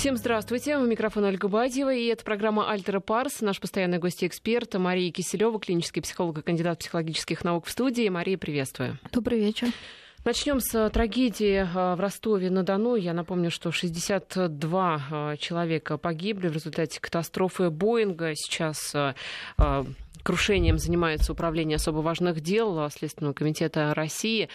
Всем здравствуйте. У микрофона Ольга Бадьева. И это программа «Альтера Парс». Наш постоянный гость и эксперт Мария Киселева, клинический психолог и кандидат психологических наук в студии. Мария, приветствую. Добрый вечер. Начнем с трагедии в Ростове-на-Дону. Я напомню, что 62 человека погибли в результате катастрофы Боинга. Сейчас крушением занимается Управление особо важных дел Следственного комитета России.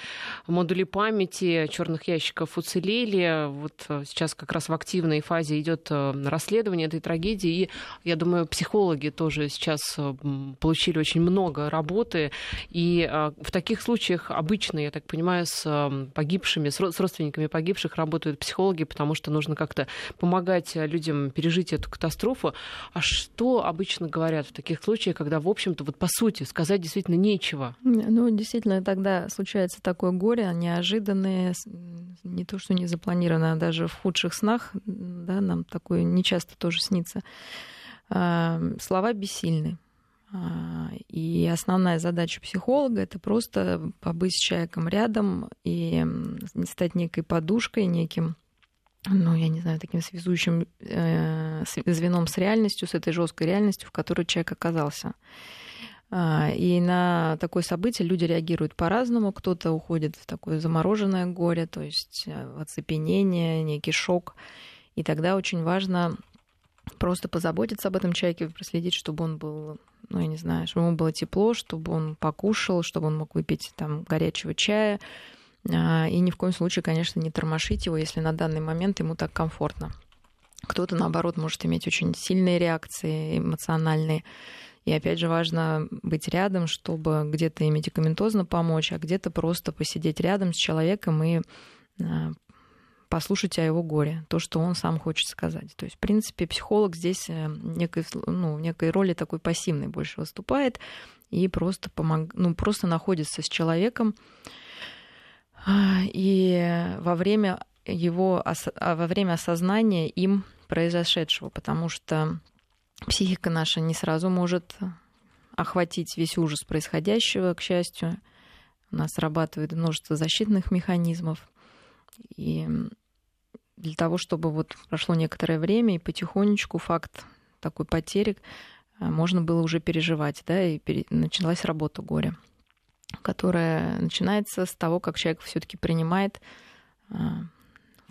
Модули памяти черных ящиков уцелели. Вот э, сейчас как раз в активной фазе идет э, расследование этой трагедии. И я думаю, психологи тоже сейчас получили очень много работы. И в таких случаях обычно, я так понимаю, с погибшими, с родственниками погибших работают психологи, потому что нужно как-то помогать людям пережить эту катастрофу. А что обычно говорят в таких случаях, когда в общем-то, вот по сути, сказать действительно нечего. Ну, действительно, тогда случается такое горе, неожиданное, не то, что не запланировано, а даже в худших снах, да, нам такое нечасто тоже снится. А, слова бессильны. А, и основная задача психолога это просто побыть с человеком рядом и стать некой подушкой, неким ну, я не знаю, таким связующим э, звеном с реальностью, с этой жесткой реальностью, в которой человек оказался. А, и на такое событие люди реагируют по-разному. Кто-то уходит в такое замороженное горе, то есть э, оцепенение, некий шок. И тогда очень важно просто позаботиться об этом человеке, проследить, чтобы он был, ну, я не знаю, чтобы ему было тепло, чтобы он покушал, чтобы он мог выпить там горячего чая, и ни в коем случае, конечно, не тормошить его, если на данный момент ему так комфортно. Кто-то, наоборот, может иметь очень сильные реакции эмоциональные. И опять же важно быть рядом, чтобы где-то и медикаментозно помочь, а где-то просто посидеть рядом с человеком и а, послушать о его горе, то, что он сам хочет сказать. То есть, в принципе, психолог здесь э, некой, ну, в некой роли такой пассивной больше выступает и просто, помог, ну, просто находится с человеком, а, и во время его а, во время осознания им произошедшего, потому что психика наша не сразу может охватить весь ужас происходящего, к счастью. У нас срабатывает множество защитных механизмов. И для того, чтобы вот прошло некоторое время и потихонечку факт такой потери а, можно было уже переживать, да, и началась работа горя которая начинается с того, как человек все-таки принимает а,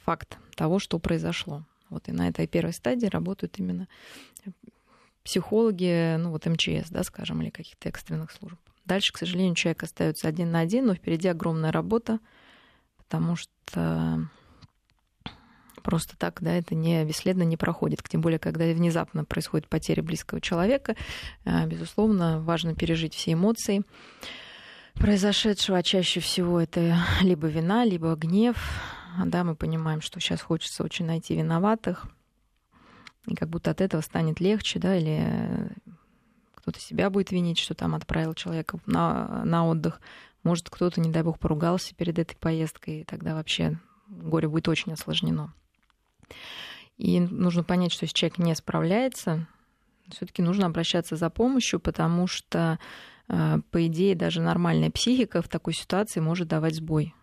факт того, что произошло. Вот и на этой первой стадии работают именно психологи, ну вот МЧС, да, скажем, или каких-то экстренных служб. Дальше, к сожалению, человек остается один на один, но впереди огромная работа, потому что просто так, да, это не бесследно не проходит. Тем более, когда внезапно происходит потеря близкого человека, а, безусловно, важно пережить все эмоции произошедшего. Чаще всего это либо вина, либо гнев. Да, мы понимаем, что сейчас хочется очень найти виноватых. И как будто от этого станет легче, да, или кто-то себя будет винить, что там отправил человека на, на отдых. Может, кто-то, не дай бог, поругался перед этой поездкой, и тогда вообще горе будет очень осложнено. И нужно понять, что если человек не справляется, все-таки нужно обращаться за помощью, потому что Э, по идее, даже нормальная психика в такой ситуации может давать сбой.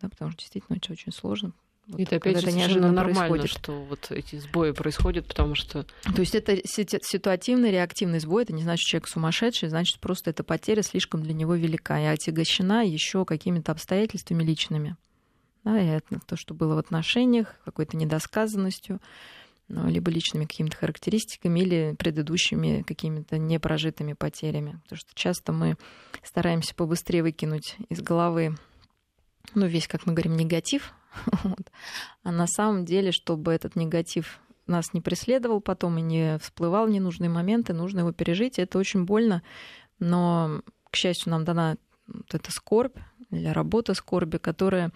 Да, потому что действительно это очень сложно. Вот, это опять же это неожиданно нормально, происходит. что вот эти сбои происходят, потому что... То есть это ситуативный, реактивный сбой, это не значит, что человек сумасшедший, значит, просто эта потеря слишком для него велика и отягощена еще какими-то обстоятельствами личными. Да, и это то, что было в отношениях, какой-то недосказанностью. Ну, либо личными какими-то характеристиками или предыдущими какими-то непрожитыми потерями. Потому что часто мы стараемся побыстрее выкинуть из головы, ну, весь, как мы говорим, негатив. вот. А на самом деле, чтобы этот негатив нас не преследовал потом и не всплывал в ненужные моменты, нужно его пережить. Это очень больно, но, к счастью, нам дана вот эта скорбь или работа скорби, которая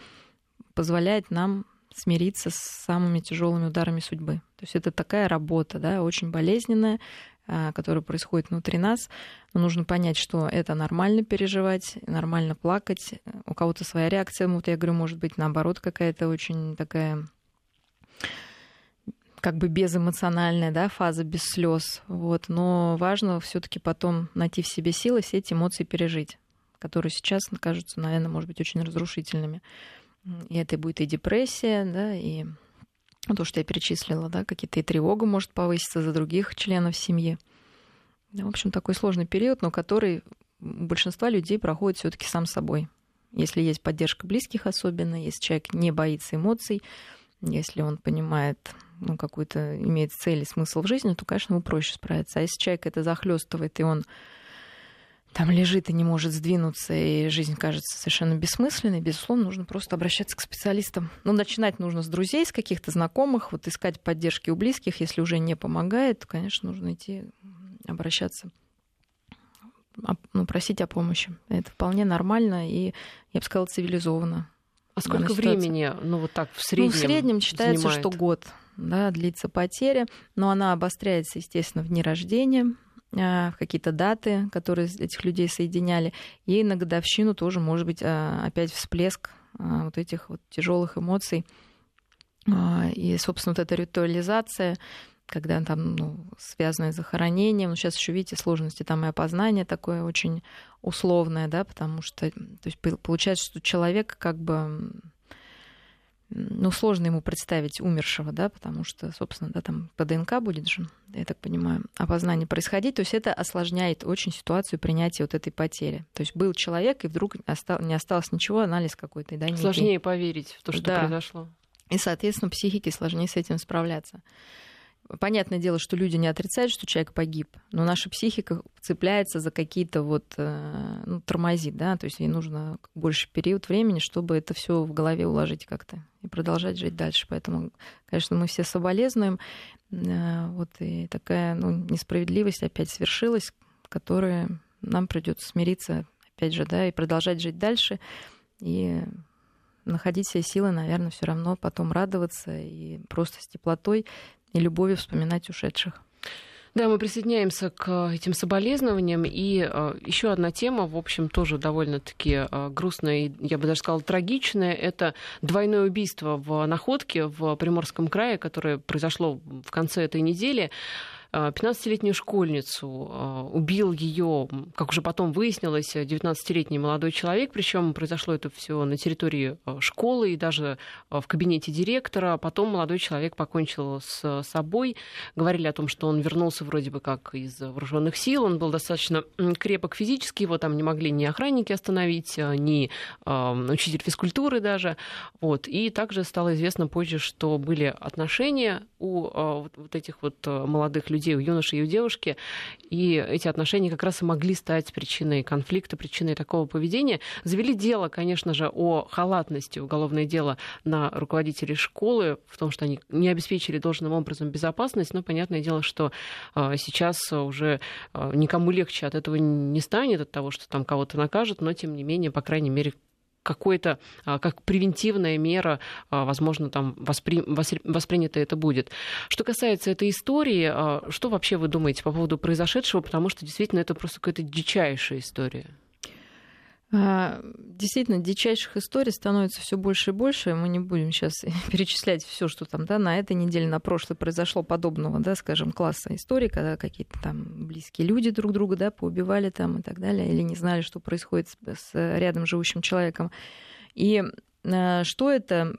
позволяет нам смириться с самыми тяжелыми ударами судьбы. То есть это такая работа, да, очень болезненная, а, которая происходит внутри нас. Но нужно понять, что это нормально переживать, нормально плакать. У кого-то своя реакция, вот я говорю, может быть, наоборот, какая-то очень такая как бы безэмоциональная да, фаза, без слез. Вот. Но важно все-таки потом найти в себе силы все эти эмоции пережить, которые сейчас кажутся, наверное, может быть, очень разрушительными. И это будет и депрессия, да, и то, что я перечислила, да, какие-то и тревога может повыситься за других членов семьи. В общем, такой сложный период, но который у большинства людей проходит все-таки сам собой. Если есть поддержка близких особенно, если человек не боится эмоций, если он понимает, ну, какую-то имеет цель и смысл в жизни, то, конечно, ему проще справиться. А если человек это захлестывает, и он там лежит и не может сдвинуться, и жизнь кажется совершенно бессмысленной, безусловно, нужно просто обращаться к специалистам. Ну, начинать нужно с друзей, с каких-то знакомых, вот искать поддержки у близких. Если уже не помогает, то, конечно, нужно идти обращаться, ну, просить о помощи. Это вполне нормально и, я бы сказала, цивилизованно. А сколько времени, ну вот так в среднем? Ну, в среднем считается, занимает? что год да, длится потеря, но она обостряется, естественно, в дни рождения, в какие-то даты, которые этих людей соединяли, и на годовщину тоже может быть а, опять всплеск а, вот этих вот тяжелых эмоций. И, собственно, вот эта ритуализация, когда там ну, связанное с захоронением, ну, сейчас еще видите сложности там и опознание такое очень условное, да, потому что то есть, получается, что человек как бы ну, сложно ему представить умершего, да, потому что, собственно, да, там по ДНК будет же, я так понимаю, опознание происходить. То есть это осложняет очень ситуацию принятия вот этой потери. То есть был человек, и вдруг не осталось ничего, анализ какой-то. Да, Сложнее некий. поверить в то, что да. произошло. И, соответственно, психике сложнее с этим справляться. Понятное дело, что люди не отрицают, что человек погиб, но наша психика цепляется за какие-то вот, э, ну, тормозит, да, то есть ей нужно больше период времени, чтобы это все в голове уложить как-то и продолжать жить дальше. Поэтому, конечно, мы все соболезнуем. Э, вот и такая ну, несправедливость опять свершилась, которая нам придется смириться, опять же, да, и продолжать жить дальше. И находить все силы, наверное, все равно потом радоваться и просто с теплотой и любовью вспоминать ушедших. Да, мы присоединяемся к этим соболезнованиям. И э, еще одна тема, в общем, тоже довольно-таки э, грустная, я бы даже сказала, трагичная. Это двойное убийство в Находке в Приморском крае, которое произошло в конце этой недели. 15-летнюю а, школьницу. А, убил ее, как уже потом выяснилось, 19-летний молодой человек. Причем произошло это все на территории а, школы и даже в кабинете директора. Потом молодой человек покончил с собой. Говорили о том, что он вернулся вроде бы как из вооруженных сил. Он был достаточно крепок физически. Его там не могли ни охранники остановить, ни учитель физкультуры даже. Вот. И также стало известно позже, что были отношения у вот этих вот молодых людей людей, у юноши и у девушки. И эти отношения как раз и могли стать причиной конфликта, причиной такого поведения. Завели дело, конечно же, о халатности, уголовное дело на руководителей школы, в том, что они не обеспечили должным образом безопасность. Но понятное дело, что а, сейчас уже а, никому легче от этого не станет, от того, что там кого-то накажут, но тем не менее, по крайней мере, какой-то, а, как превентивная мера, а, возможно, там воспри... воспринято это будет. Что касается этой истории, а, что вообще вы думаете по поводу произошедшего? Потому что действительно это просто какая-то дичайшая история. А, действительно, дичайших историй становится все больше и больше. Мы не будем сейчас перечислять все, что там да, на этой неделе, на прошлой произошло подобного, да, скажем, класса истории, когда какие-то там близкие люди друг друга да, поубивали там и так далее, или не знали, что происходит с рядом живущим человеком. И а, что это?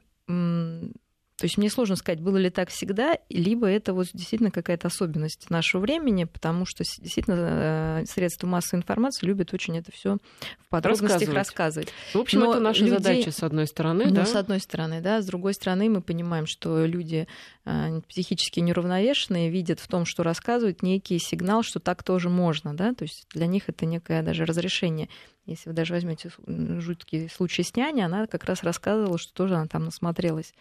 То есть мне сложно сказать, было ли так всегда, либо это вот действительно какая-то особенность нашего времени, потому что действительно э, средства массовой информации любят очень это все в подробностях рассказывать. В общем, Но это наша людей... задача, с одной стороны, ну, да? с одной стороны, да. С другой стороны, мы понимаем, что люди э, психически неравновешенные видят в том, что рассказывают, некий сигнал, что так тоже можно, да. То есть для них это некое даже разрешение. Если вы даже возьмете жуткий случай с няней, она как раз рассказывала, что тоже она там насмотрелась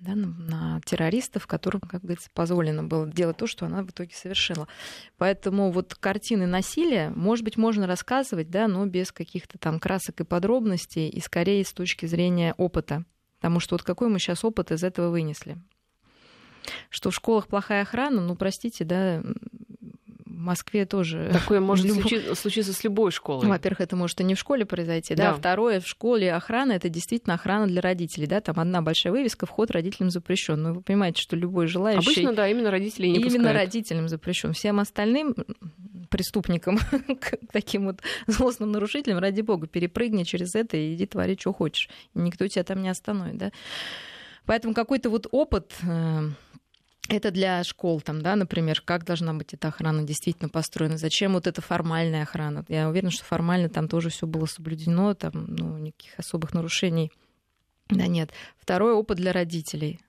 да, на, террористов, которым, как говорится, позволено было делать то, что она в итоге совершила. Поэтому вот картины насилия, может быть, можно рассказывать, да, но без каких-то там красок и подробностей, и скорее с точки зрения опыта. Потому что вот какой мы сейчас опыт из этого вынесли? Что в школах плохая охрана, ну, простите, да, Москве тоже... Такое может люб... случиться, случиться с любой школой. Ну, во-первых, это может и не в школе произойти. Да. да. Второе, в школе охрана это действительно охрана для родителей. Да? Там одна большая вывеска, вход родителям запрещен. Но ну, вы понимаете, что любой желающий... Обычно, да, именно родителей не Именно пускают. родителям запрещен. Всем остальным преступникам, таким вот злостным нарушителям, ради бога, перепрыгни через это и иди твори, что хочешь. Никто тебя там не остановит. Да? Поэтому какой-то вот опыт э, это для школ, там, да, например, как должна быть эта охрана действительно построена, зачем вот эта формальная охрана. Я уверена, что формально там тоже все было соблюдено, там ну, никаких особых нарушений да нет. Второй опыт для родителей.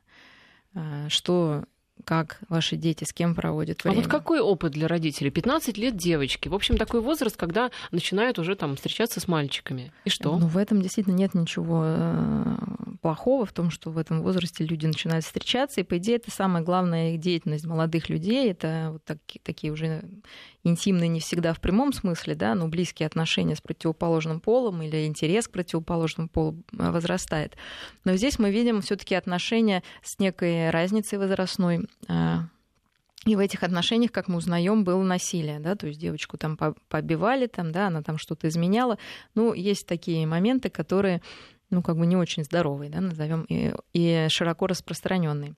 А, что как ваши дети, с кем проводят время. А вот какой опыт для родителей? 15 лет девочки. В общем, такой возраст, когда начинают уже там встречаться с мальчиками. И что? Ну, в этом действительно нет ничего э, плохого, в том, что в этом возрасте люди начинают встречаться. И, по идее, это самая главная их деятельность молодых людей. Это вот так, такие уже интимные не всегда в прямом смысле, да, но близкие отношения с противоположным полом или интерес к противоположному полу э, возрастает. Но здесь мы видим все таки отношения с некой разницей возрастной. А, и в этих отношениях, как мы узнаем, было насилие, да, то есть девочку там побивали, там, да, она там что-то изменяла. Ну, есть такие моменты, которые, ну, как бы не очень здоровые, да, назовем, и, и широко распространенные.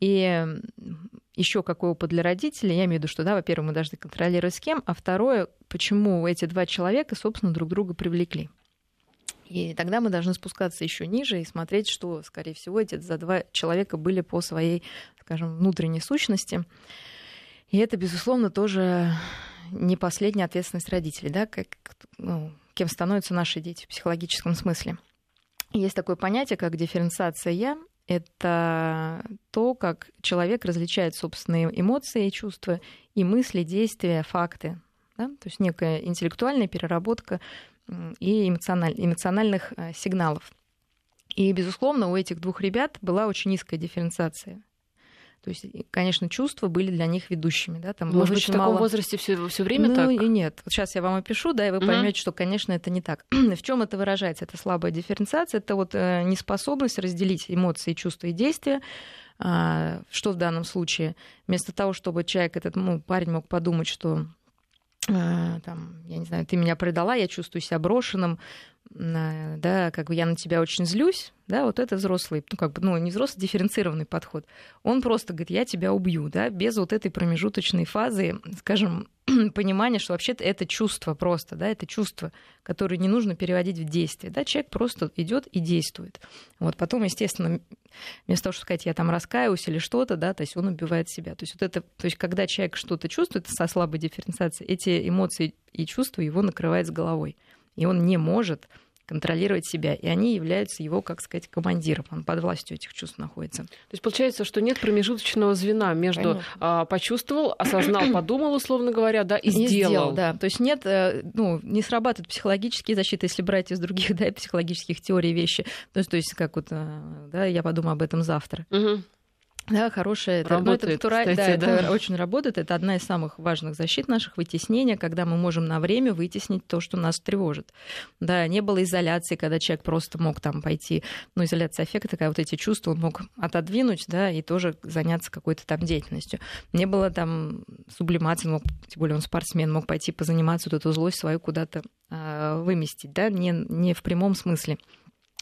И еще какой опыт для родителей, я имею в виду, что, да, во-первых, мы должны контролировать с кем, а второе, почему эти два человека, собственно, друг друга привлекли. И тогда мы должны спускаться еще ниже и смотреть, что, скорее всего, эти за два человека были по своей, скажем, внутренней сущности. И это, безусловно, тоже не последняя ответственность родителей, да, как, ну, кем становятся наши дети в психологическом смысле. Есть такое понятие, как дифференциация «я», это то, как человек различает собственные эмоции и чувства, и мысли, действия, факты. Да? То есть некая интеллектуальная переработка и эмоциональ... эмоциональных э, сигналов. И, безусловно, у этих двух ребят была очень низкая дифференциация. То есть, конечно, чувства были для них ведущими. Да? Там Может быть, в таком мало... возрасте все, все время ну, так? и нет. Сейчас я вам опишу, да, и вы поймете, mm что, конечно, это не так. в чем это выражается? Это слабая дифференциация, это вот э, неспособность разделить эмоции, чувства и действия. А, что в данном случае? Вместо того, чтобы человек, этот ну, парень мог подумать, что а, там, я не знаю, ты меня предала, я чувствую себя брошенным, да, как бы я на тебя очень злюсь, да, вот это взрослый, ну, как бы, ну, не взрослый, дифференцированный подход. Он просто говорит, я тебя убью, да, без вот этой промежуточной фазы, скажем, понимания, что вообще-то это чувство просто, да, это чувство, которое не нужно переводить в действие, да, человек просто идет и действует. Вот потом, естественно, вместо того, чтобы сказать, я там раскаиваюсь или что-то, да, то есть он убивает себя. То есть вот это, то есть когда человек что-то чувствует со слабой дифференциацией, эти эмоции и чувства его накрывает с головой и он не может контролировать себя, и они являются его, как сказать, командиром. Он под властью этих чувств находится. То есть получается, что нет промежуточного звена между а, почувствовал, осознал, подумал, условно говоря, да, и, и сделал. сделал. Да, то есть нет, э, ну, не срабатывают психологические защиты, если брать из других да, психологических теорий вещи. То есть, то есть как вот, э, да, я подумаю об этом завтра. Угу. Да, хорошая. Это, работает, ну, это, кстати, да, да, это очень работает. Это одна из самых важных защит наших вытеснения, когда мы можем на время вытеснить то, что нас тревожит. Да, не было изоляции, когда человек просто мог там пойти, ну, изоляция аффекта, такая вот эти чувства он мог отодвинуть, да, и тоже заняться какой-то там деятельностью. Не было там сублимации, мог, тем более он спортсмен, мог пойти позаниматься, вот эту злость свою куда-то э, выместить, да, не, не в прямом смысле.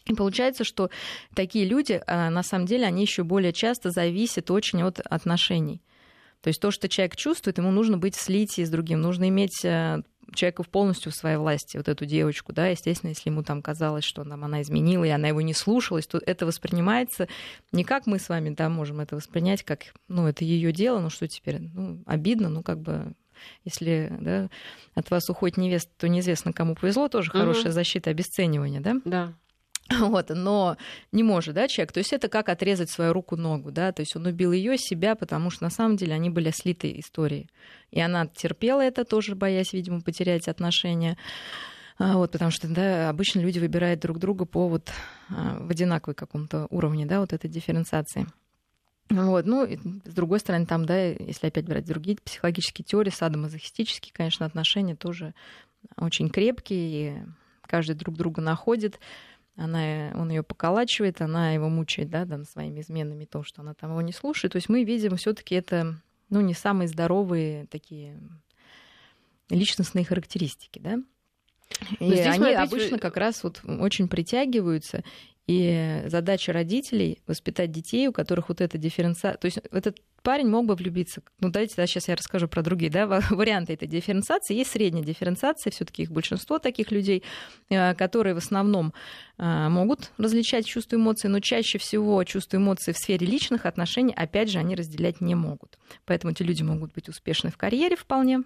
И получается, что такие люди, а, на самом деле, они еще более часто зависят очень от отношений. То есть то, что человек чувствует, ему нужно быть в слитии с другим, нужно иметь э, человека полностью в своей власти, вот эту девочку, да, естественно, если ему там казалось, что там, она изменила, и она его не слушалась, то это воспринимается не как мы с вами, да, можем это воспринять, как, ну, это ее дело, ну, что теперь, ну, обидно, ну, как бы если да, от вас уходит невеста, то неизвестно, кому повезло, тоже угу. хорошая защита обесценивания, да? Да. Вот, но не может, да, человек. То есть это как отрезать свою руку-ногу, да. То есть он убил ее себя, потому что на самом деле они были слиты историей. И она терпела это тоже, боясь, видимо, потерять отношения. А, вот, потому что да, обычно люди выбирают друг друга по вот а, в одинаковой каком-то уровне, да, вот этой дифференциации. Вот, ну, и, с другой стороны, там, да, если опять брать другие психологические теории, садомазохистические, конечно, отношения тоже очень крепкие, и каждый друг друга находит она, он ее поколачивает, она его мучает, да, там, своими изменами, то, что она там его не слушает. То есть мы видим все-таки это, ну, не самые здоровые такие личностные характеристики, да. И они опять... обычно как раз вот очень притягиваются, И задача родителей воспитать детей, у которых вот эта дифференциация... То есть этот парень мог бы влюбиться. Ну, давайте да, сейчас я расскажу про другие да, варианты этой дифференциации. Есть средняя дифференциация, все таки их большинство таких людей, э, которые в основном э, могут различать чувства эмоции, но чаще всего чувства эмоции в сфере личных отношений, опять же, они разделять не могут. Поэтому эти люди могут быть успешны в карьере вполне.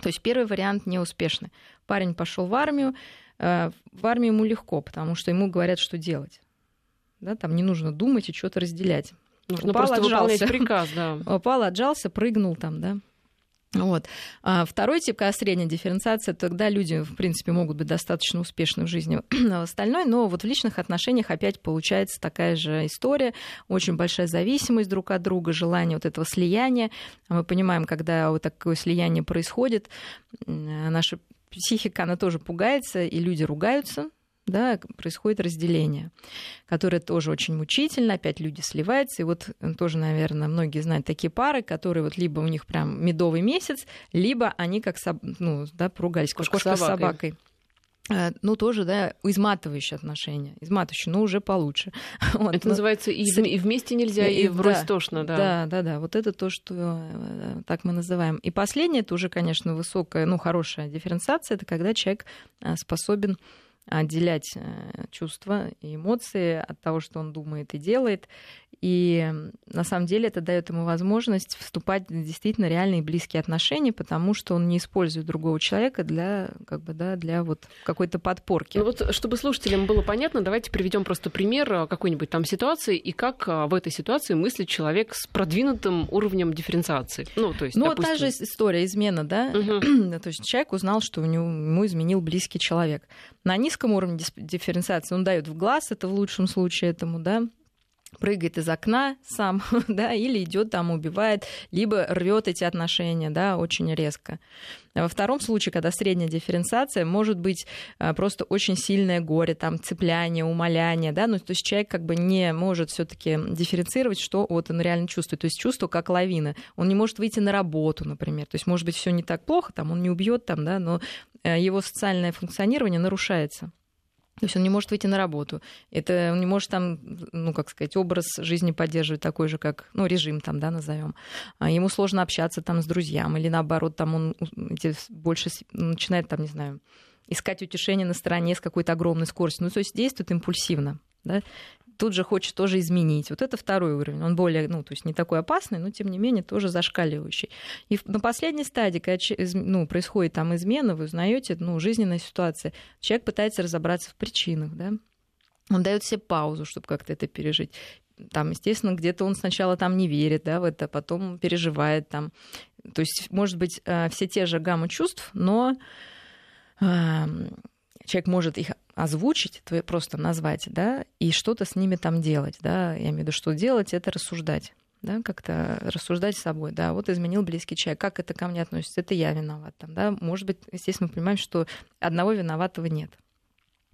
То есть первый вариант неуспешный. Парень пошел в армию, в армию ему легко, потому что ему говорят, что делать. Да, там не нужно думать и что-то разделять. Нужно упал, просто отжался. приказ, да. Упал, отжался, прыгнул там, да. Вот. А второй тип, когда средняя дифференциация, тогда люди, в принципе, могут быть достаточно успешны в жизни в остальной, но вот в личных отношениях опять получается такая же история, очень большая зависимость друг от друга, желание вот этого слияния. Мы понимаем, когда вот такое слияние происходит, наша психика, она тоже пугается, и люди ругаются, да, происходит разделение, которое тоже очень мучительно, опять люди сливаются, и вот э, тоже, наверное, многие знают такие пары, которые вот либо у них прям медовый месяц, либо они как, ну, да, поругались, как кошка с собакой. э, ну, тоже, да, изматывающие отношения. Изматывающие, но уже получше. Вот. Это называется и, и вместе нельзя, и, и врозь да, тошно, да. Да, да, да. Вот это то, что э, так мы называем. И последнее, это уже, конечно, высокая, ну, хорошая дифференциация, это когда человек способен отделять э, чувства и эмоции от того, что он думает и делает. И на самом деле это дает ему возможность вступать в действительно реальные близкие отношения, потому что он не использует другого человека для, как бы, да, для вот какой-то подпорки. Ну вот, чтобы слушателям было понятно, давайте приведем просто пример э, какой-нибудь там ситуации и как э, в этой ситуации мыслит человек с продвинутым уровнем дифференциации. Ну, то есть, ну допустим... вот та же история измена, да? Угу. то есть человек узнал, что у него, ему изменил близкий человек. На низком уровне дифференциации он дает в глаз, это в лучшем случае этому, да, прыгает из окна сам, да, или идет там, убивает, либо рвет эти отношения, да, очень резко. Во втором случае, когда средняя дифференциация, может быть а, просто очень сильное горе, там, цепляние, умоляние, да, ну, то есть человек как бы не может все таки дифференцировать, что вот он реально чувствует, то есть чувство как лавина. Он не может выйти на работу, например, то есть, может быть, все не так плохо, там, он не убьет, там, да, но э, его социальное функционирование нарушается. То есть он не может выйти на работу. Это он не может там, ну, как сказать, образ жизни поддерживать такой же, как, ну, режим там, да, назовем. А ему сложно общаться там с друзьями, или наоборот, там он больше начинает там, не знаю, искать утешение на стороне с какой-то огромной скоростью. Ну, то есть действует импульсивно. Да? Тут же хочет тоже изменить. Вот это второй уровень. Он более, ну, то есть не такой опасный, но тем не менее тоже зашкаливающий. И на последней стадии, когда ну, происходит там измена, вы узнаете, ну, жизненная ситуация, человек пытается разобраться в причинах, да, он дает себе паузу, чтобы как-то это пережить. Там, естественно, где-то он сначала там не верит, да, в это, потом переживает там. То есть, может быть, э, все те же гаммы чувств, но человек может их озвучить, просто назвать, да, и что-то с ними там делать, да, я имею в виду, что делать, это рассуждать да, как-то рассуждать с собой, да, вот изменил близкий человек, как это ко мне относится, это я виноват, там, да, может быть, естественно, мы понимаем, что одного виноватого нет,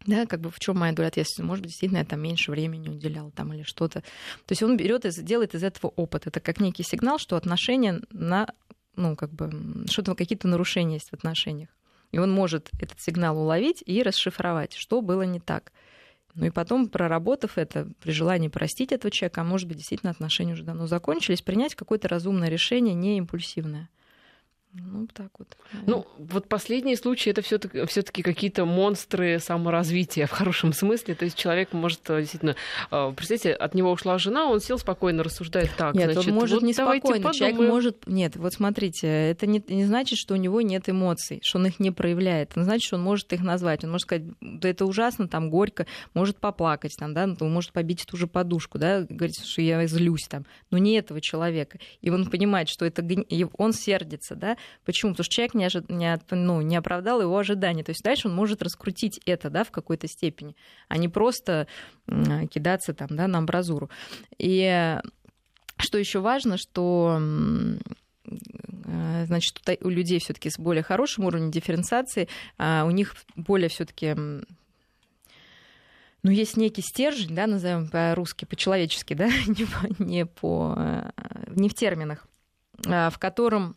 да, как бы в чем моя доля ответственности, может быть, действительно я там меньше времени уделял там или что-то, то есть он берет и делает из этого опыт, это как некий сигнал, что отношения на, ну, как бы, что-то, какие-то нарушения есть в отношениях. И он может этот сигнал уловить и расшифровать, что было не так. Ну и потом, проработав это, при желании простить этого человека, а может быть, действительно отношения уже давно закончились, принять какое-то разумное решение, не импульсивное. Ну, так вот. Ну, вот последние случаи это все-таки какие-то монстры саморазвития в хорошем смысле. То есть человек может э, действительно, э, представьте, от него ушла жена, он сел спокойно, рассуждает так. Нет, значит, он может вот не спокойно. Человек может. Нет, вот смотрите, это не, не значит, что у него нет эмоций, что он их не проявляет. Это значит, что он может их назвать. Он может сказать, да это ужасно, там горько, может поплакать, там, да, он может побить ту же подушку, да, говорить, что я злюсь там. Но не этого человека. И он понимает, что это он сердится, да, Почему? Потому что человек не, ожид... не, ну, не оправдал его ожиданий. То есть дальше он может раскрутить это да, в какой-то степени, а не просто кидаться там, да, на амбразуру. И что еще важно, что э, значит, у людей все-таки с более хорошим уровнем дифференциации, а у них более все-таки ну, есть некий стержень, да, назовем по-русски, по-человечески, да, не, по, не, по, э, не в терминах, а, в котором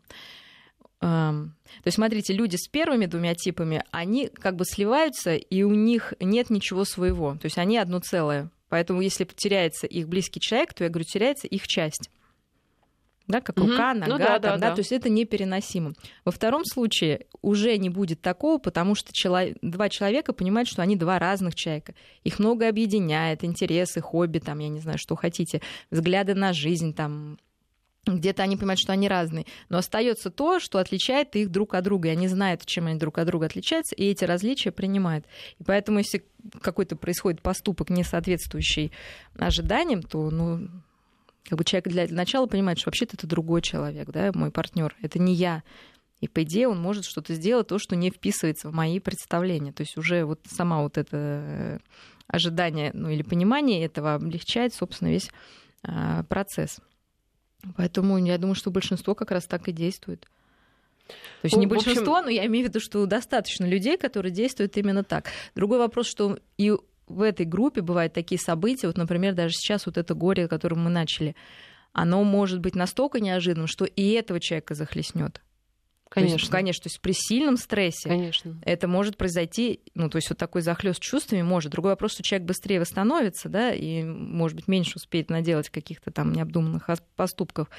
то есть, смотрите, люди с первыми двумя типами, они как бы сливаются, и у них нет ничего своего. То есть они одно целое. Поэтому если теряется их близкий человек, то я говорю, теряется их часть да, как угу. рука, нога, ну, да, там, да, да, да. то есть это непереносимо. Во втором случае уже не будет такого, потому что человек, два человека понимают, что они два разных человека. Их много объединяет, интересы, хобби, там, я не знаю, что хотите, взгляды на жизнь, там, где-то они понимают, что они разные. Но остается то, что отличает их друг от друга. И они знают, чем они друг от друга отличаются, и эти различия принимают. И поэтому, если какой-то происходит поступок, не соответствующий ожиданиям, то ну, как бы человек для начала понимает, что вообще-то это другой человек, да, мой партнер, это не я. И по идее он может что-то сделать, то, что не вписывается в мои представления. То есть уже вот сама вот это э, ожидание, ну или понимание этого облегчает, собственно, весь а, процесс. Поэтому я думаю, что большинство как раз так и действует. То есть ну, не большинство, общем... но я имею в виду, что достаточно людей, которые действуют именно так. Другой вопрос, что и в этой группе бывают такие события, вот, например, даже сейчас вот это горе, которым мы начали, оно может быть настолько неожиданным, что и этого человека захлестнет. Конечно. То есть, конечно, то есть при сильном стрессе конечно. это может произойти, ну, то есть вот такой захлест чувствами может. Другой вопрос, что человек быстрее восстановится, да, и, может быть, меньше успеет наделать каких-то там необдуманных поступков,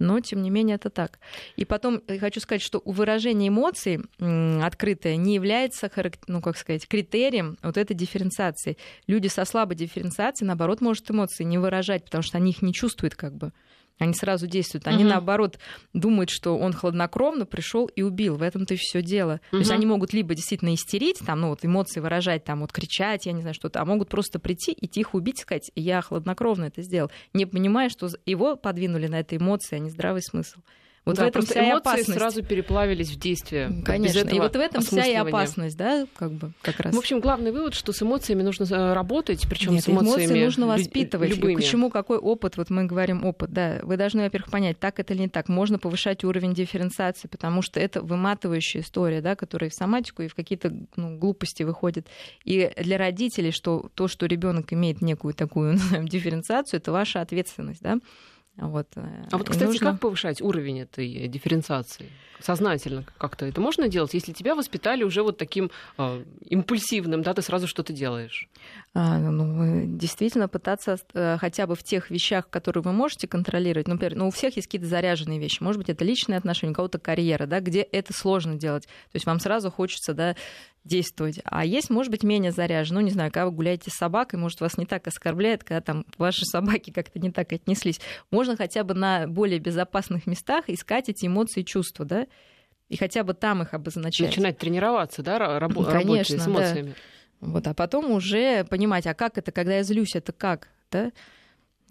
но, тем не менее, это так. И потом я хочу сказать, что у выражения эмоций открытое не является, ну, как сказать, критерием вот этой дифференциации. Люди со слабой дифференциацией, наоборот, может эмоции не выражать, потому что они их не чувствуют как бы. Они сразу действуют. Они, угу. наоборот, думают, что он хладнокровно пришел и убил. В этом-то и все дело. Угу. То есть они могут либо действительно истерить, там, ну, вот эмоции выражать, там, вот кричать, я не знаю, что-то, а могут просто прийти и тихо убить, сказать, я хладнокровно это сделал, не понимая, что его подвинули на этой эмоции, а не здравый смысл. Вот да, в этом вся эмоции опасность. сразу переплавились в действие. Конечно, и вот в этом вся и опасность, да, как бы как раз. В общем, главный вывод, что с эмоциями нужно э, работать, причем с эмоциями эмоции нужно воспитывать. Любыми. Почему какой опыт? Вот мы говорим опыт, да. Вы должны, во-первых, понять, так это или не так. Можно повышать уровень дифференциации, потому что это выматывающая история, да, которая в соматику и в какие-то ну, глупости выходит. И для родителей, что то, что ребенок имеет некую такую дифференциацию, это ваша ответственность, да. Вот. Э, а вот, кстати, нужно... как повышать уровень этой дифференциации? Сознательно как-то это можно делать, если тебя воспитали уже вот таким э, импульсивным, да, ты сразу что-то делаешь? А, ну, действительно пытаться э, хотя бы в тех вещах, которые вы можете контролировать, например, ну, у всех есть какие-то заряженные вещи, может быть, это личные отношения, у кого-то карьера, да, где это сложно делать. То есть вам сразу хочется, да, действовать. А есть, может быть, менее заряжен. Ну, не знаю, когда вы гуляете с собакой, может, вас не так оскорбляет, когда там ваши собаки как-то не так отнеслись. Можно хотя бы на более безопасных местах искать эти эмоции и чувства, да, и хотя бы там их обозначать. Начинать тренироваться, да, раб- Конечно, с эмоциями. Да. Вот, а потом уже понимать, а как это, когда я злюсь, это как, да?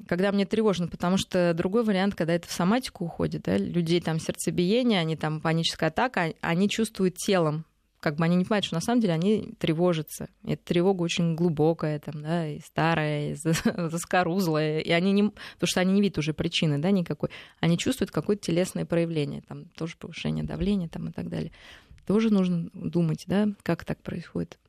когда мне тревожно, потому что другой вариант, когда это в соматику уходит, да, людей там сердцебиение, они там паническая атака, они чувствуют телом как бы они не понимают, что на самом деле они тревожатся. И эта тревога очень глубокая, там, да, и старая, и заскорузлая, и они не, потому что они не видят уже причины, да, никакой. Они чувствуют какое-то телесное проявление, там, тоже повышение давления, там, и так далее. Тоже нужно думать, да, как так происходит.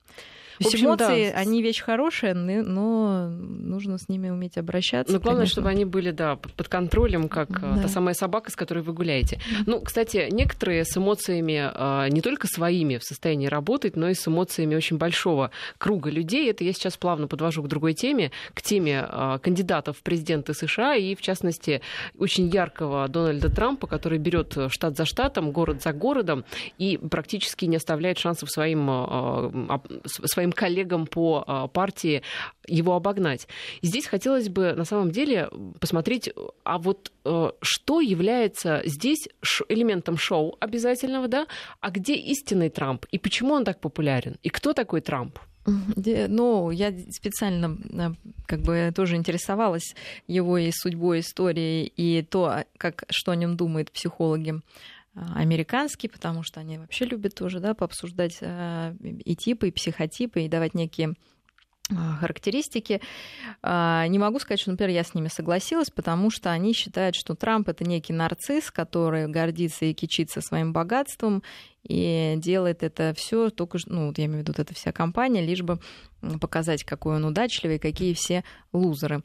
То есть эмоции, да. они вещь хорошая, но нужно с ними уметь обращаться. Но главное, конечно. чтобы они были, да, под контролем, как э, да. та самая собака, с которой вы гуляете. Ну, кстати, некоторые с эмоциями э, не только своими в состоянии работать, но и с эмоциями очень большого круга людей. Это я сейчас плавно подвожу к другой теме, к теме э, кандидатов в президенты США и, в частности, очень яркого Дональда Трампа, который берет штат за штатом, город за городом и практически не оставляет шансов своим, своим своим коллегам по а, партии его обогнать. здесь хотелось бы на самом деле посмотреть, а вот э, что является здесь элементом шоу обязательного, да, а где истинный Трамп и почему он так популярен и кто такой Трамп? Ну, я специально э, как бы тоже интересовалась его и судьбой, историей, и то, как, что о нем думают психологи а, американский, потому что они вообще любят тоже да, пообсуждать а, и типы, и психотипы, и давать некие а, характеристики. Не могу сказать, что, например, я с ними согласилась, потому что они считают, что Трамп это некий нарцисс, который гордится и кичится своим богатством и делает это все только, ну, я имею в виду, вот эта вся компания, лишь бы показать, какой он удачливый, какие все лузеры.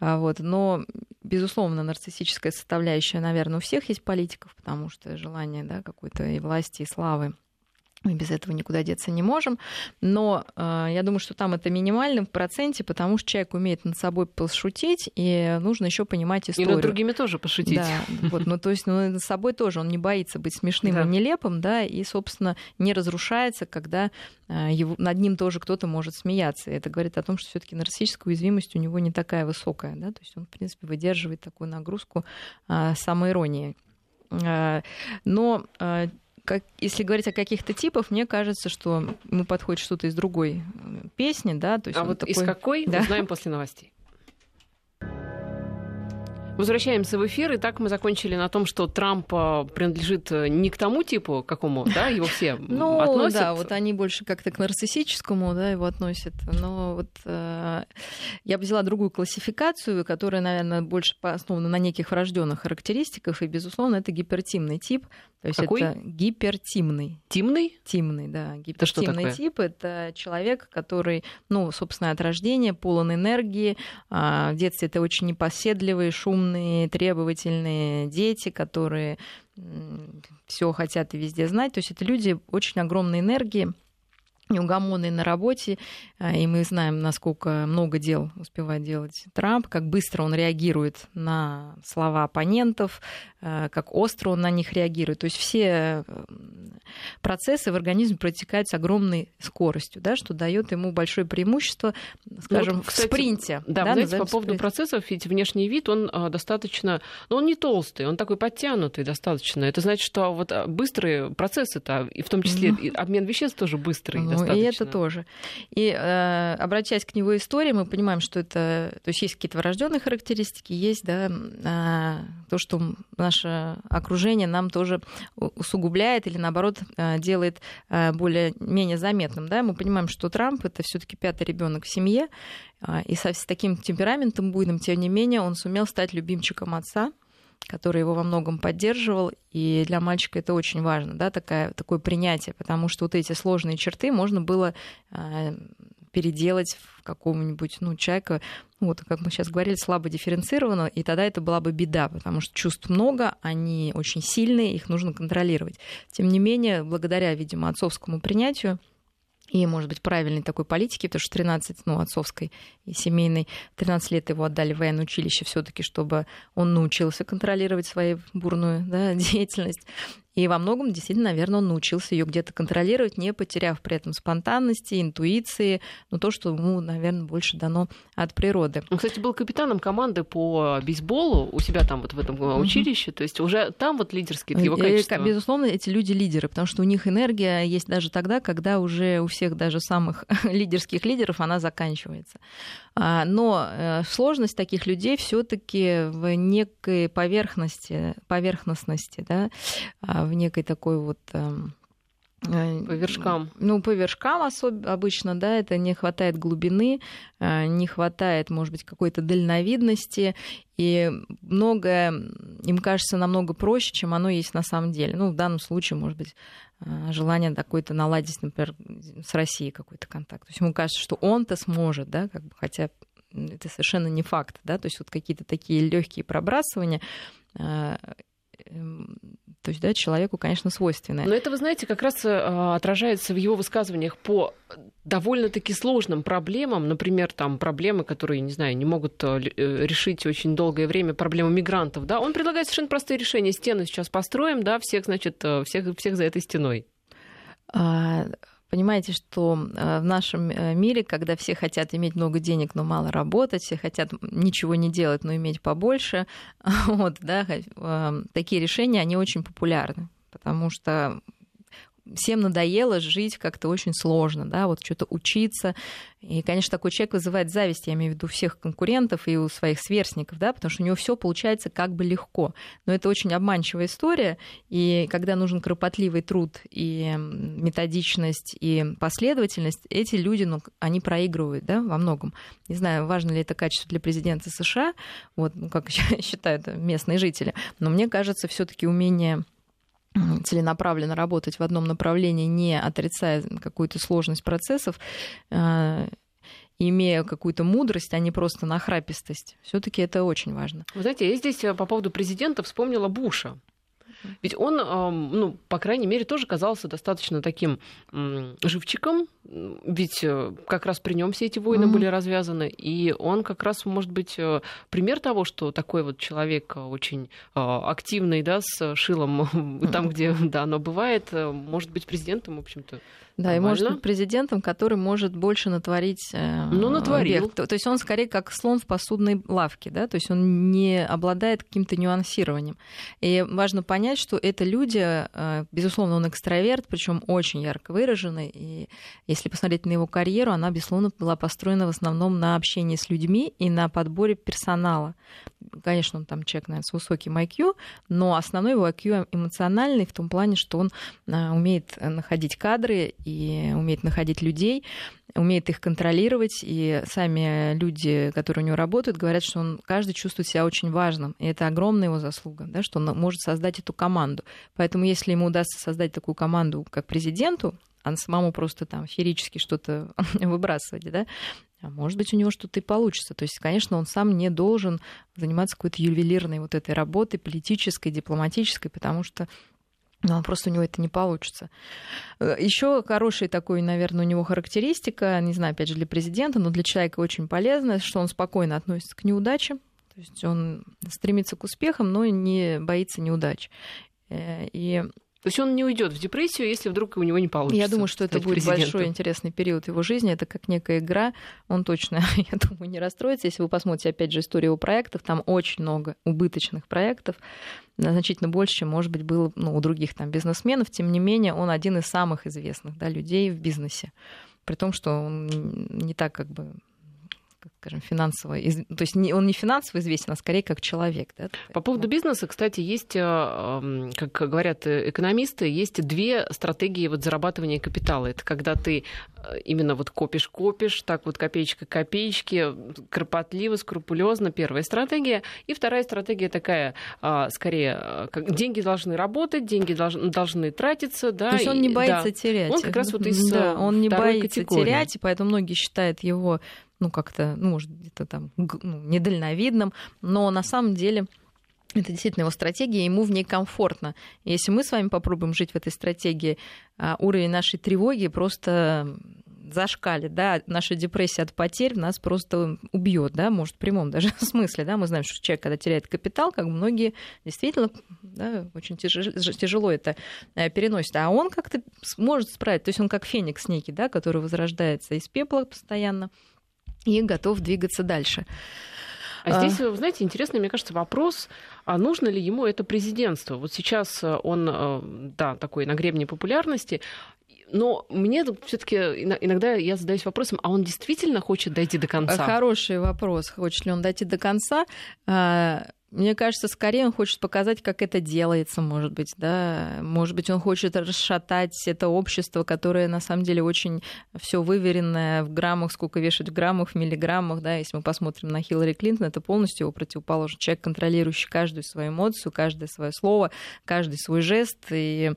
А вот. Но, безусловно, нарциссическая составляющая, наверное, у всех есть политиков, потому что желание да, какой-то и власти, и славы мы без этого никуда деться не можем. Но э, я думаю, что там это минимальным в проценте, потому что человек умеет над собой пошутить, и нужно еще понимать историю. И над другими тоже пошутить. Да, вот, ну то есть ну, над собой тоже он не боится быть смешным да. и нелепым, да, и, собственно, не разрушается, когда э, его, над ним тоже кто-то может смеяться. И это говорит о том, что все-таки нарциссическая уязвимость у него не такая высокая, да, то есть он, в принципе, выдерживает такую нагрузку э, самоиронии. Э, но э, как, если говорить о каких-то типах, мне кажется, что ему подходит что-то из другой э, песни, да. То есть а вот такой... из какой, да? узнаем после новостей. Возвращаемся в эфир. И так мы закончили на том, что Трамп э, принадлежит э, не к тому типу, какому, да, его все ну, относят. да, вот они больше как-то к нарциссическому, да, его относят. Но вот э, я бы взяла другую классификацию, которая, наверное, больше основана на неких врожденных характеристиках, и, безусловно, это гипертимный тип. То есть Какой? это гипертимный. Тимный? Тимный, да. Гипертимный это тип это человек, который, ну, собственно, от рождения полон энергии. А, в детстве это очень непоседливые, шумные, требовательные дети, которые все хотят и везде знать. То есть это люди очень огромной энергии неугомонный на работе, а, и мы знаем, насколько много дел успевает делать Трамп, как быстро он реагирует на слова оппонентов, а, как остро он на них реагирует. То есть все процессы в организме протекают с огромной скоростью, да, что дает ему большое преимущество, скажем, ну, вот, кстати, в спринте. Да, да знаете, по поводу спринт. процессов, ведь внешний вид, он а, достаточно, ну, он не толстый, он такой подтянутый достаточно. Это значит, что вот быстрые процессы-то, и в том числе mm. обмен веществ тоже быстрый. Ну, достаточно. И это тоже. И э, обращаясь к него истории, мы понимаем, что это, то есть есть какие-то врожденные характеристики, есть, да, э, то, что наше окружение нам тоже усугубляет или наоборот э, делает э, более менее заметным, да. Мы понимаем, что Трамп это все-таки пятый ребенок в семье, э, и со, с таким темпераментом буйным, тем не менее, он сумел стать любимчиком отца который его во многом поддерживал, и для мальчика это очень важно, да, такая, такое принятие, потому что вот эти сложные черты можно было э, переделать в какого-нибудь, ну, человека, ну, вот, как мы сейчас говорили, слабо дифференцированного, и тогда это была бы беда, потому что чувств много, они очень сильные, их нужно контролировать. Тем не менее, благодаря, видимо, отцовскому принятию, и, может быть, правильной такой политики, потому что 13, ну, отцовской и семейной, 13 лет его отдали в военное училище все таки чтобы он научился контролировать свою бурную да, деятельность. И во многом, действительно, наверное, он научился ее где-то контролировать, не потеряв при этом спонтанности, интуиции, но то, что ему, наверное, больше дано от природы. Он, кстати, был капитаном команды по бейсболу у себя там вот в этом училище, то есть уже там вот лидерские его качества. Безусловно, эти люди лидеры, потому что у них энергия есть даже тогда, когда уже у всех даже самых лидерских лидеров она заканчивается. А, но э, сложность таких людей все-таки в некой поверхности, поверхностности, да, а, в некой такой вот эм, по вершкам. Ну, по вершкам особ... обычно, да, это не хватает глубины, э, не хватает, может быть, какой-то дальновидности, и многое им кажется намного проще, чем оно есть на самом деле. Ну, в данном случае, может быть, Э, желание какой-то наладить, например, с Россией какой-то контакт. То есть ему кажется, что он-то сможет, да, как бы, хотя это совершенно не факт, да, то есть вот какие-то такие легкие пробрасывания э, то есть, да, человеку, конечно, свойственное. Но это, вы знаете, как раз э, отражается в его высказываниях по довольно-таки сложным проблемам, например, там проблемы, которые, не знаю, не могут э, э, решить очень долгое время проблему мигрантов, да, он предлагает совершенно простые решения. Стену сейчас построим, да, всех, значит, всех, всех за этой стеной. А, Понимаете, что э, в нашем э, мире, когда все хотят иметь много денег, но мало работать, все хотят ничего не делать, но иметь побольше, вот, да, э, такие решения, они очень популярны, потому что всем надоело жить как-то очень сложно, да, вот что-то учиться. И, конечно, такой человек вызывает зависть, я имею в виду всех конкурентов и у своих сверстников, да, потому что у него все получается как бы легко. Но это очень обманчивая история, и когда нужен кропотливый труд и методичность и последовательность, эти люди, ну, они проигрывают, да, во многом. Не знаю, важно ли это качество для президента США, вот, ну, как считают местные жители, но мне кажется, все таки умение целенаправленно работать в одном направлении, не отрицая какую-то сложность процессов, э, имея какую-то мудрость, а не просто нахрапистость. Все-таки это очень важно. Вы знаете, я здесь э, по поводу президента вспомнила Буша. Ведь он, ну, по крайней мере, тоже казался достаточно таким живчиком, ведь э, как раз при нем все эти войны mm-hmm. были развязаны, и он как раз, может быть, э, пример того, что такой вот человек э, очень активный, да, с шилом mm-hmm. там, где, да, оно бывает, может быть президентом, в общем-то. Да, Нормально. и может быть президентом, который может больше натворить. Ну, натворил. То, то есть он скорее как слон в посудной лавке, да, то есть он не обладает каким-то нюансированием. И важно понять, что это люди, безусловно, он экстраверт, причем очень ярко выраженный, и если посмотреть на его карьеру, она, безусловно, была построена в основном на общении с людьми и на подборе персонала. Конечно, он там человек, наверное, с высоким IQ, но основной его IQ эмоциональный в том плане, что он а, умеет находить кадры и умеет находить людей, умеет их контролировать, и сами люди, которые у него работают, говорят, что он каждый чувствует себя очень важным, и это огромная его заслуга, да, что он может создать эту команду. Поэтому если ему удастся создать такую команду, как президенту, а самому просто там феерически что-то выбрасывать, да, а может быть, у него что-то и получится. То есть, конечно, он сам не должен заниматься какой-то ювелирной вот этой работой, политической, дипломатической, потому что ну, просто у него это не получится. Э, Еще хорошая такой, наверное, у него характеристика, не знаю, опять же, для президента, но для человека очень полезная, что он спокойно относится к неудачам. То есть он стремится к успехам, но не боится неудач. Э, и то есть он не уйдет в депрессию, если вдруг у него не получится. Я думаю, что это будет большой интересный период его жизни. Это как некая игра. Он точно, я думаю, не расстроится. Если вы посмотрите, опять же, историю его проектов, там очень много убыточных проектов, значительно больше, чем, может быть, было ну, у других там бизнесменов. Тем не менее, он один из самых известных да, людей в бизнесе. При том, что он не так как бы как скажем, финансово, то есть он не финансово известен, а скорее как человек. Да? По поводу бизнеса, кстати, есть, э, как говорят экономисты, есть две стратегии вот зарабатывания капитала. Это когда ты э, именно вот копишь-копишь, так вот копеечка копеечки, кропотливо, скрупулезно, первая стратегия. И вторая стратегия такая, а, скорее, э, как деньги должны работать, деньги должны, должны тратиться. Да, то есть он не боится да. терять. Он как раз вот из да, он не боится категории. терять, и поэтому многие считают его ну, как-то, ну, может, где-то там ну, недальновидным, но на самом деле это действительно его стратегия, ему в ней комфортно. Если мы с вами попробуем жить в этой стратегии, а, уровень нашей тревоги просто зашкалит, да, наша депрессия от потерь нас просто убьет, да, может, в прямом даже смысле, да, мы знаем, что человек, когда теряет капитал, как многие действительно, да, очень тяжело, тяжело это э, переносит, а он как-то может справиться, то есть он как феникс некий, да, который возрождается из пепла постоянно, и готов двигаться дальше. А здесь, вы знаете, интересный, мне кажется, вопрос, а нужно ли ему это президентство? Вот сейчас э, он, э, да, такой на гребне популярности, но мне все-таки иногда я задаюсь вопросом, а он действительно хочет дойти до конца? Хороший вопрос, хочет ли он дойти до конца. Мне кажется, скорее он хочет показать, как это делается, может быть, да. Может быть, он хочет расшатать это общество, которое на самом деле очень все выверенное в граммах, сколько вешать в граммах, в миллиграммах, да. Если мы посмотрим на Хиллари Клинтон, это полностью его противоположный человек, контролирующий каждую свою эмоцию, каждое свое слово, каждый свой жест. И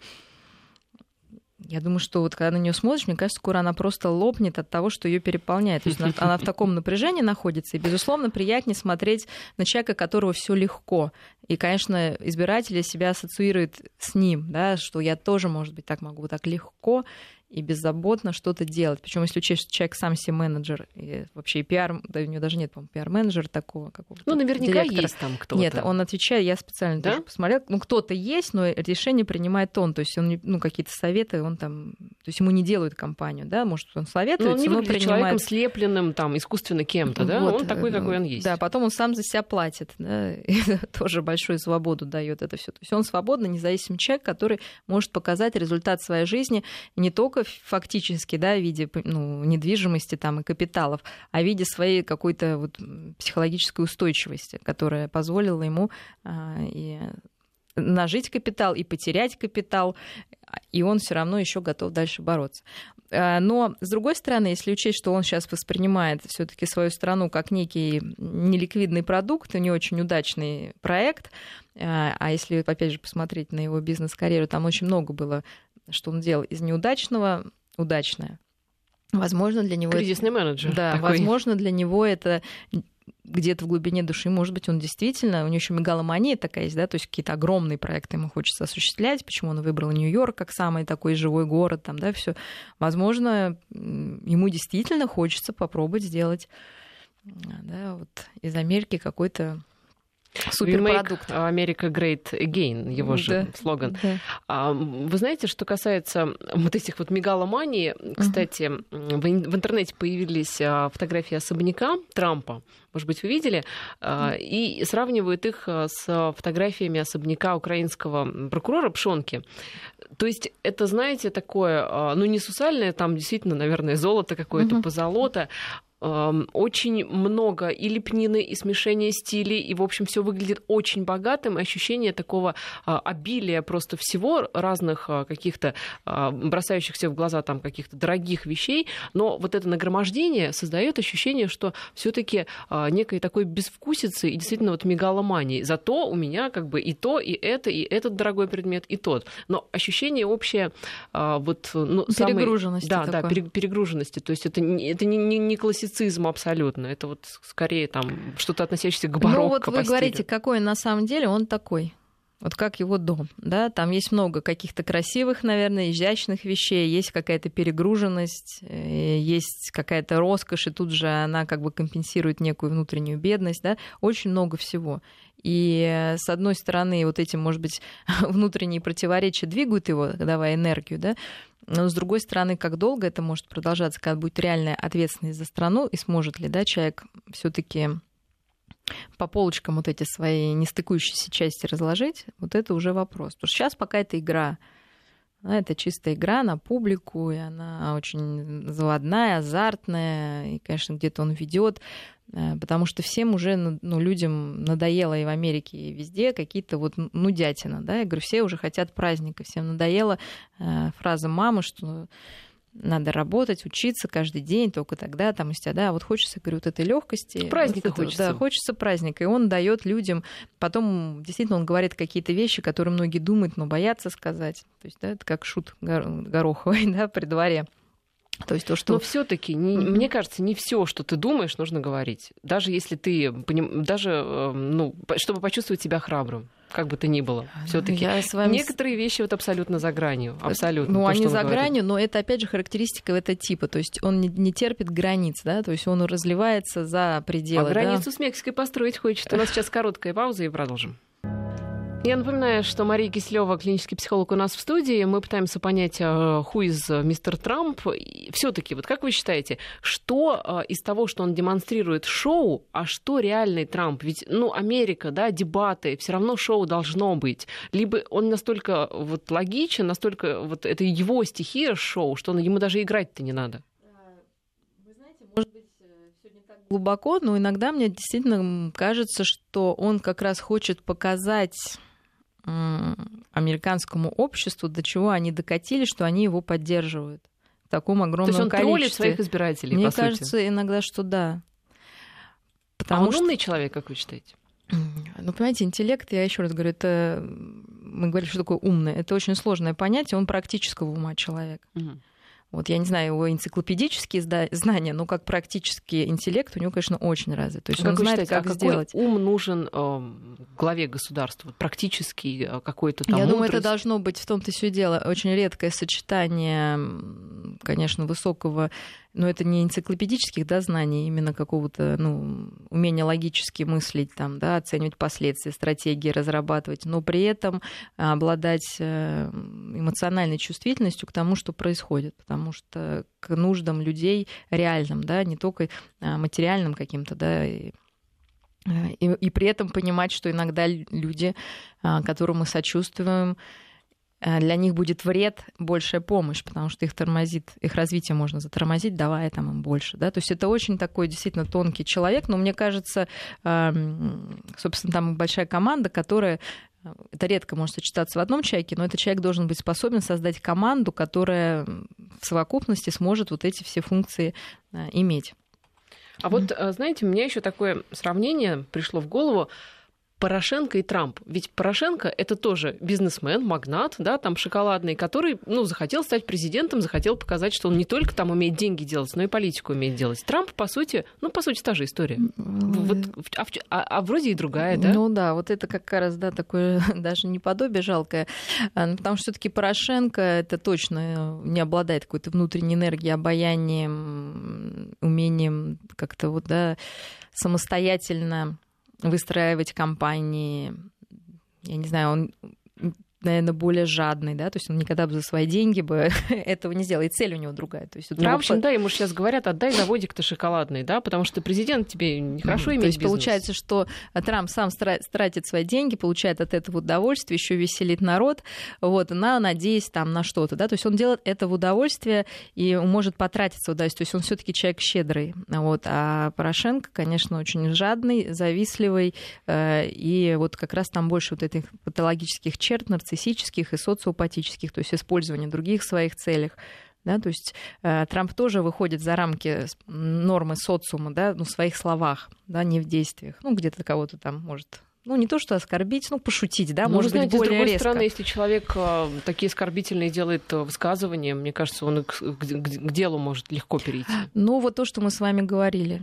я думаю, что вот когда на нее смотришь, мне кажется, скоро она просто лопнет от того, что ее переполняет. То есть она, она в таком напряжении находится, и, безусловно, приятнее смотреть на человека, которого все легко. И, конечно, избиратели себя ассоциируют с ним, да, что я тоже, может быть, так могу так легко и беззаботно что-то делать. Причем, если учесть, что человек сам себе менеджер, и вообще и пиар, да, у него даже нет, по-моему, пиар-менеджера такого какого-то. Ну, наверняка директора. есть там кто-то. Нет, он отвечает, я специально да? тоже посмотрела. Ну, кто-то есть, но решение принимает он. То есть он, ну, какие-то советы, он там, то есть ему не делают компанию, да, может, он советует, но он не но принимает... человеком слепленным там искусственно кем-то, да, вот, он такой, какой он есть. Да, потом он сам за себя платит, да, это тоже большую свободу дает это все. То есть он свободно независимый человек, который может показать результат своей жизни не только фактически да, в виде ну, недвижимости там, и капиталов, а в виде своей какой-то вот психологической устойчивости, которая позволила ему а, и нажить капитал и потерять капитал, и он все равно еще готов дальше бороться. А, но, с другой стороны, если учесть, что он сейчас воспринимает все-таки свою страну как некий неликвидный продукт, не очень удачный проект, а, а если, опять же, посмотреть на его бизнес-карьеру, там очень много было, что он делал из неудачного удачная. Возможно, для него... Кризисный это... менеджер. Да, такой. возможно, для него это где-то в глубине души, может быть, он действительно, у него еще мегаломания такая есть, да, то есть какие-то огромные проекты ему хочется осуществлять, почему он выбрал Нью-Йорк как самый такой живой город, там, да, все. Возможно, ему действительно хочется попробовать сделать да, вот из Америки какой-то Суперпродукт. Америка Great Again, его же да, слоган. Да. А, вы знаете, что касается вот этих вот мегаломаний, кстати, uh-huh. в, интернете появились а, фотографии особняка Трампа, может быть, вы видели, uh-huh. и сравнивают их с фотографиями особняка украинского прокурора Пшонки. То есть это, знаете, такое, ну не сусальное, там действительно, наверное, золото какое-то, uh-huh. позолото, очень много и лепнины, и смешения стилей, и, в общем, все выглядит очень богатым, ощущение такого а, обилия просто всего, разных а, каких-то а, бросающихся в глаза там каких-то дорогих вещей, но вот это нагромождение создает ощущение, что все-таки некой такой безвкусицы и действительно вот мегаломании. Зато у меня как бы и то, и это, и этот дорогой предмет, и тот. Но ощущение общее вот... Ну, перегруженности. Самый, да, такой. да, перегруженности. То есть это, это не, не, не классический классицизм абсолютно. Это вот скорее там что-то относящееся к барокко. Ну вот вы говорите, какой на самом деле он такой. Вот как его дом, да, там есть много каких-то красивых, наверное, изящных вещей, есть какая-то перегруженность, э, есть какая-то роскошь, и тут же она как бы компенсирует некую внутреннюю бедность, да, очень много всего. И э, с одной стороны, вот эти, может быть, внутренние противоречия двигают его, давая энергию, да, но с другой стороны, как долго это может продолжаться, когда будет реальная ответственность за страну, и сможет ли да, человек все-таки по полочкам вот эти свои нестыкующиеся части разложить, вот это уже вопрос. Потому что сейчас пока это игра, это чистая игра на публику, и она очень заводная, азартная, и, конечно, где-то он ведет, э, потому что всем уже, ну, ну, людям надоело и в Америке, и везде какие-то вот нудятина, да, я говорю, все уже хотят праздника, всем надоела э, фраза мамы, что надо работать, учиться каждый день, только тогда там из тебя, да, вот хочется, говорю, вот этой легкости. Праздника вот хочется. Да, хочется праздника. И он дает людям, потом действительно он говорит какие-то вещи, которые многие думают, но боятся сказать. То есть, да, это как шут Гороховой, да, при дворе. То есть то, что... Но все-таки, mm-hmm. мне кажется, не все, что ты думаешь, нужно говорить. Даже если ты, даже, эм, ну, чтобы почувствовать себя храбрым как бы то ни было. Ну, Все-таки вами... некоторые вещи вот абсолютно за гранью. Абсолютно. Ну, то, они за говорит. гранью, но это опять же характеристика этого типа. То есть он не, не терпит границ, да, то есть он разливается за пределы. А границу да? с Мексикой построить хочет. У нас сейчас короткая пауза и продолжим. Я напоминаю, что Мария Кислева, клинический психолог, у нас в студии. Мы пытаемся понять, ху из мистер Трамп. Все-таки, вот как вы считаете, что э, из того, что он демонстрирует шоу, а что реальный Трамп? Ведь, ну, Америка, да, дебаты, все равно шоу должно быть. Либо он настолько вот логичен, настолько вот это его стихия шоу, что ему даже играть-то не надо. Э, глубоко, но иногда мне действительно кажется, что он как раз хочет показать американскому обществу, до чего они докатили, что они его поддерживают в таком огромном количестве. То есть он троллит своих избирателей, Мне кажется, сути. иногда, что да. Потому а он что... умный человек, как вы считаете? Ну, понимаете, интеллект, я еще раз говорю, это мы говорим, что такое умный. Это очень сложное понятие, он практического ума человек. Угу. Вот я не знаю его энциклопедические знания, но как практический интеллект у него, конечно, очень развит. То есть как он знает, считаете, как а сделать. ум нужен э, главе государства? Практический э, какой-то там Я мудрость? думаю, это должно быть в том-то все дело. Очень редкое сочетание, конечно, высокого но это не энциклопедических да, знаний, именно какого-то ну, умения логически мыслить, там, да, оценивать последствия, стратегии разрабатывать, но при этом обладать э, эмоциональной чувствительностью к тому, что происходит, потому что к нуждам людей реальным, да, не только а, материальным каким-то, да, и и, и при этом понимать, что иногда люди, а, которым мы сочувствуем, Э, для них будет вред большая помощь, потому что их тормозит, их развитие можно затормозить, давая там им больше. Да? То есть это очень такой действительно тонкий человек, но мне кажется, эм, собственно, там большая команда, которая э, это редко может сочетаться в одном человеке, но этот человек должен быть способен создать команду, которая в совокупности сможет вот эти все функции э, иметь. А вот, знаете, у меня еще такое сравнение пришло в голову Порошенко и Трамп. Ведь Порошенко это тоже бизнесмен, магнат, да, там шоколадный, который, ну, захотел стать президентом, захотел показать, что он не только там умеет деньги делать, но и политику умеет делать. Трамп, по сути, ну, по сути, та же история. Вот, а, а, а вроде и другая, да? Ну да, вот это как раз, да, такое даже не подобие жалкое, а, ну, потому что все таки Порошенко это точно не обладает какой-то внутренней энергией, обаянием, умением как-то вот, да, самостоятельно выстраивать компании. Я не знаю, он наверное, более жадный, да, то есть он никогда бы за свои деньги бы этого не сделал, и цель у него другая. То есть у Трампа... Ну, в общем, да, ему сейчас говорят, отдай заводик-то шоколадный, да, потому что президент тебе нехорошо mm-hmm. иметь То есть бизнес. получается, что Трамп сам тратит свои деньги, получает от этого удовольствие, еще веселит народ, вот, на, надеясь там на что-то, да, то есть он делает это в удовольствие и может потратиться в удовольствие, то есть он все таки человек щедрый, вот, а Порошенко, конечно, очень жадный, завистливый, э, и вот как раз там больше вот этих патологических черт, нарциссизма, нарциссических и социопатических, то есть использование других в своих целях. Да, то есть э, Трамп тоже выходит за рамки нормы социума, да, ну, в своих словах, да, не в действиях. Ну, где-то кого-то там может ну, не то, что оскорбить, ну, пошутить, да, ну, может знаете, быть, более с другой резко. стороны, если человек э, такие оскорбительные делает э, высказывания, мне кажется, он к, к, к делу может легко перейти. Ну, вот то, что мы с вами говорили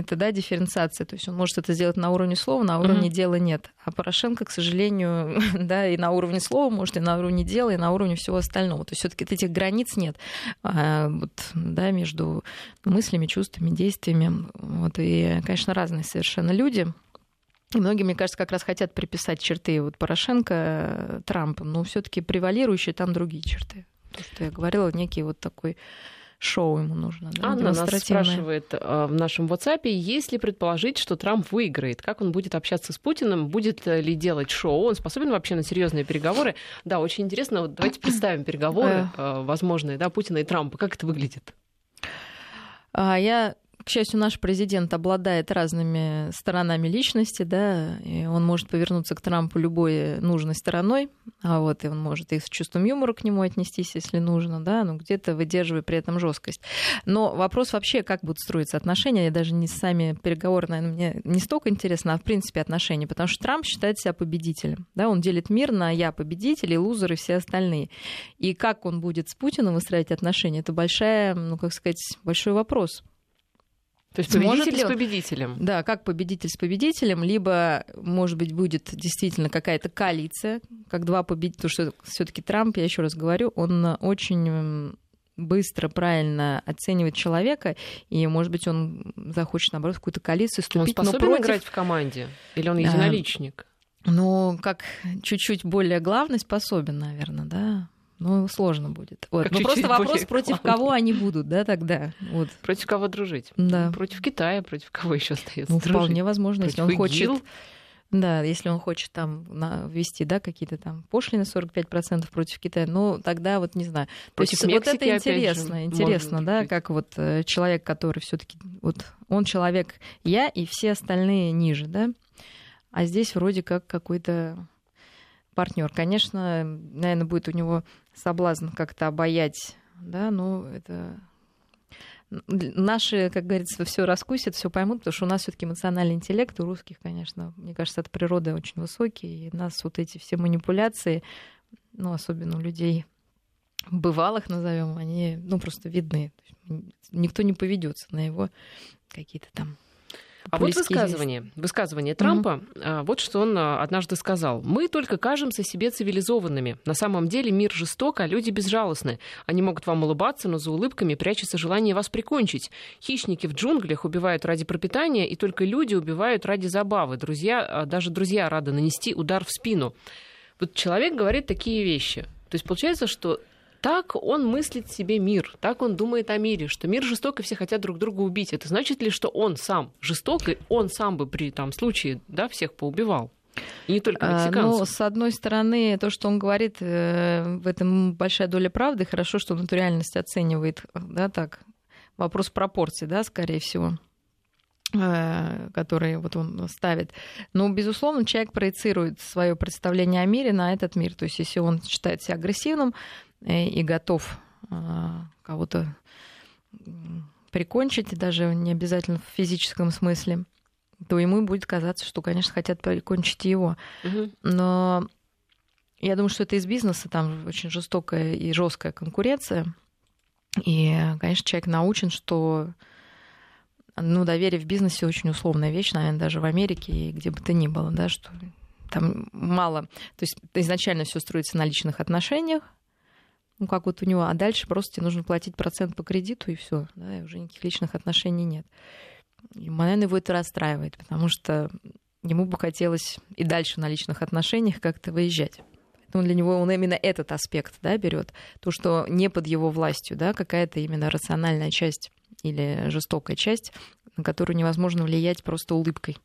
это да, дифференциация. То есть он может это сделать на уровне слова, на уровне mm-hmm. дела нет. А Порошенко, к сожалению, да, и на уровне слова может, и на уровне дела, и на уровне всего остального. То есть все-таки этих границ нет а, вот, да, между мыслями, чувствами, действиями. Вот, и, конечно, разные совершенно люди. И многие, мне кажется, как раз хотят приписать черты вот Порошенко, Трампа, но все-таки превалирующие там другие черты. То, что я говорила, некий вот такой шоу ему нужно. Да, Анна нас спрашивает э, в нашем WhatsApp, если предположить, что Трамп выиграет, как он будет общаться с Путиным, будет ли делать шоу, он способен вообще на серьезные переговоры? Да, очень интересно. Вот давайте представим переговоры э, возможные, да, Путина и Трампа. Как это выглядит? А, я к счастью, наш президент обладает разными сторонами личности, да, и он может повернуться к Трампу любой нужной стороной, а вот и он может и с чувством юмора к нему отнестись, если нужно, да, но где-то выдерживая при этом жесткость. Но вопрос вообще, как будут строиться отношения, я даже не сами переговоры, наверное, мне не столько интересно, а в принципе отношения, потому что Трамп считает себя победителем, да, он делит мир на я победитель и лузеры все остальные. И как он будет с Путиным выстраивать отношения, это большая, ну, как сказать, большой вопрос. То есть победитель с победителем. Да, как победитель с победителем, либо, может быть, будет действительно какая-то коалиция, как два победителя, потому что все-таки Трамп, я еще раз говорю, он очень быстро, правильно оценивает человека, и, может быть, он захочет, наоборот, в какую-то коалицию вступить. Он способен но против... играть в команде? Или он единоличник? А, ну, как чуть-чуть более главный способен, наверное, да ну, сложно будет. Вот. Ну, просто вопрос, против кого они будут, да, тогда. Вот. Против кого дружить? Да. Против Китая, против кого еще остается ну, дружить? Вполне возможно, против если он ИГИЛ? хочет... Да, если он хочет там ввести, да, какие-то там пошлины 45% против Китая, ну, тогда вот не знаю. Против То есть Мексики, вот это интересно, же, интересно, да, как вот э, человек, который все таки вот он человек я, и все остальные ниже, да, а здесь вроде как какой-то партнер. Конечно, наверное, будет у него соблазн как-то обаять, да, но это наши, как говорится, все раскусят, все поймут, потому что у нас все-таки эмоциональный интеллект у русских, конечно, мне кажется, от природы очень высокий, и нас вот эти все манипуляции, ну, особенно у людей бывалых, назовем, они, ну, просто видны. Никто не поведется на его какие-то там а вот высказывание, высказывание Трампа, mm-hmm. вот что он а, однажды сказал. «Мы только кажемся себе цивилизованными. На самом деле мир жесток, а люди безжалостны. Они могут вам улыбаться, но за улыбками прячется желание вас прикончить. Хищники в джунглях убивают ради пропитания, и только люди убивают ради забавы. Друзья, а, даже друзья рады нанести удар в спину». Вот человек говорит такие вещи. То есть получается, что так он мыслит себе мир, так он думает о мире, что мир жесток, и все хотят друг друга убить. Это значит ли, что он сам жесток, и он сам бы при там случае да, всех поубивал? И не только а, мексиканцев. Ну, с одной стороны, то, что он говорит, э, в этом большая доля правды. Хорошо, что он эту реальность оценивает, да, так. Вопрос пропорций, да, скорее всего э, которые вот он ставит. Но, безусловно, человек проецирует свое представление о мире на этот мир. То есть, если он считает себя агрессивным, и готов а, кого-то прикончить, даже не обязательно в физическом смысле, то ему будет казаться, что, конечно, хотят прикончить его. Но я думаю, что это из бизнеса, там очень жестокая и жесткая конкуренция. И, конечно, человек научен, что ну, доверие в бизнесе очень условная вещь, наверное, даже в Америке и где бы то ни было, да, что там мало. То есть изначально все строится на личных отношениях, ну, как вот у него, а дальше просто тебе нужно платить процент по кредиту, и все, да, и уже никаких личных отношений нет. И, наверное, его это расстраивает, потому что ему бы хотелось и дальше на личных отношениях как-то выезжать. Поэтому для него он именно этот аспект да, берет. То, что не под его властью, да, какая-то именно рациональная часть или жестокая часть, на которую невозможно влиять просто улыбкой.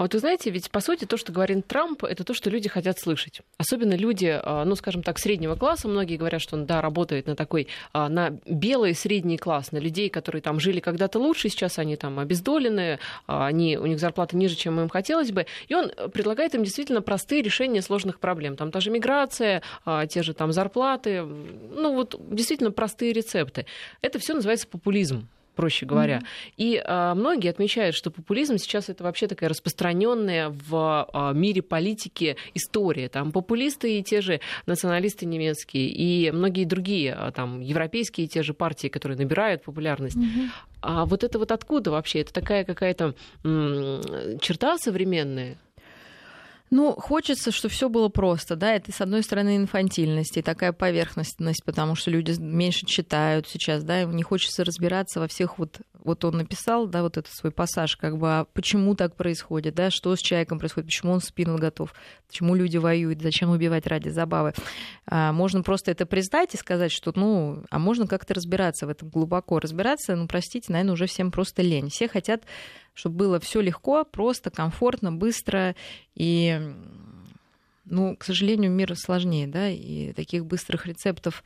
А вот вы знаете, ведь по сути то, что говорит Трамп, это то, что люди хотят слышать. Особенно люди, а, ну, скажем так, среднего класса. Многие говорят, что он, да, работает на такой, а, на белый средний класс, на людей, которые там жили когда-то лучше, сейчас они там обездолены, а, они, у них зарплата ниже, чем им хотелось бы. И он предлагает им действительно простые решения сложных проблем. Там та же миграция, те же там зарплаты, ну вот действительно простые рецепты. Это все называется популизм проще говоря. Mm-hmm. И а, многие отмечают, что популизм сейчас это вообще такая распространенная в а, мире политики история. Там популисты и те же националисты немецкие, и многие другие а, там европейские те же партии, которые набирают популярность. Mm-hmm. А вот это вот откуда вообще? Это такая какая-то м- черта современная? Ну, хочется, чтобы все было просто, да, это, с одной стороны, инфантильность и такая поверхностность, потому что люди меньше читают сейчас, да, им не хочется разбираться во всех вот, вот он написал, да, вот этот свой пассаж, как бы, а почему так происходит, да, что с человеком происходит, почему он спину готов, почему люди воюют, зачем убивать ради забавы. А, можно просто это признать и сказать, что, ну, а можно как-то разбираться в этом глубоко, разбираться, ну, простите, наверное, уже всем просто лень. Все хотят чтобы было все легко, просто, комфортно, быстро. И, ну, к сожалению, мир сложнее, да, и таких быстрых рецептов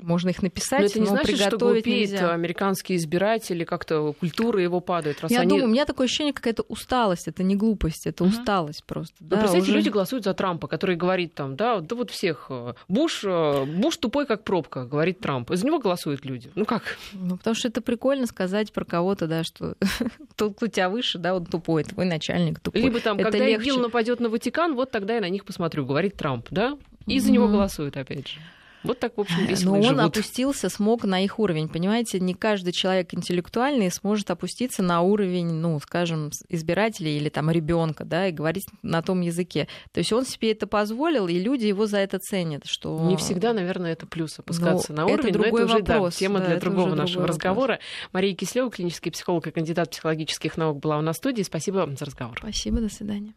можно их написать, но это не но значит, что глупеет нельзя. американские избиратели, как-то культура его падает. Раз Я они... думаю, у меня такое ощущение, какая-то усталость, это не глупость, это угу. усталость просто. Ну, да, представляете, уже... люди голосуют за Трампа, который говорит там, да, да вот всех, э, Буш, э, Буш тупой как пробка, говорит Трамп. Из него голосуют люди. Ну как? Ну потому что это прикольно сказать про кого-то, да, что тот, кто тебя выше, да, он тупой, твой начальник тупой. Либо там, это когда легче. ИГИЛ нападет на Ватикан, вот тогда я на них посмотрю, говорит Трамп, да? И за него голосуют опять же. Вот так, в общем, весело Но он живут. опустился, смог на их уровень. Понимаете, не каждый человек интеллектуальный сможет опуститься на уровень, ну, скажем, избирателей или там ребенка, да, и говорить на том языке. То есть он себе это позволил, и люди его за это ценят. Что... Не всегда, наверное, это плюс опускаться ну, на уровень, это другой но это уже вопрос, да, тема да, для другого нашего разговора. Вопрос. Мария Кислева, клинический психолог и кандидат психологических наук, была у нас в студии. Спасибо за разговор. Спасибо, до свидания.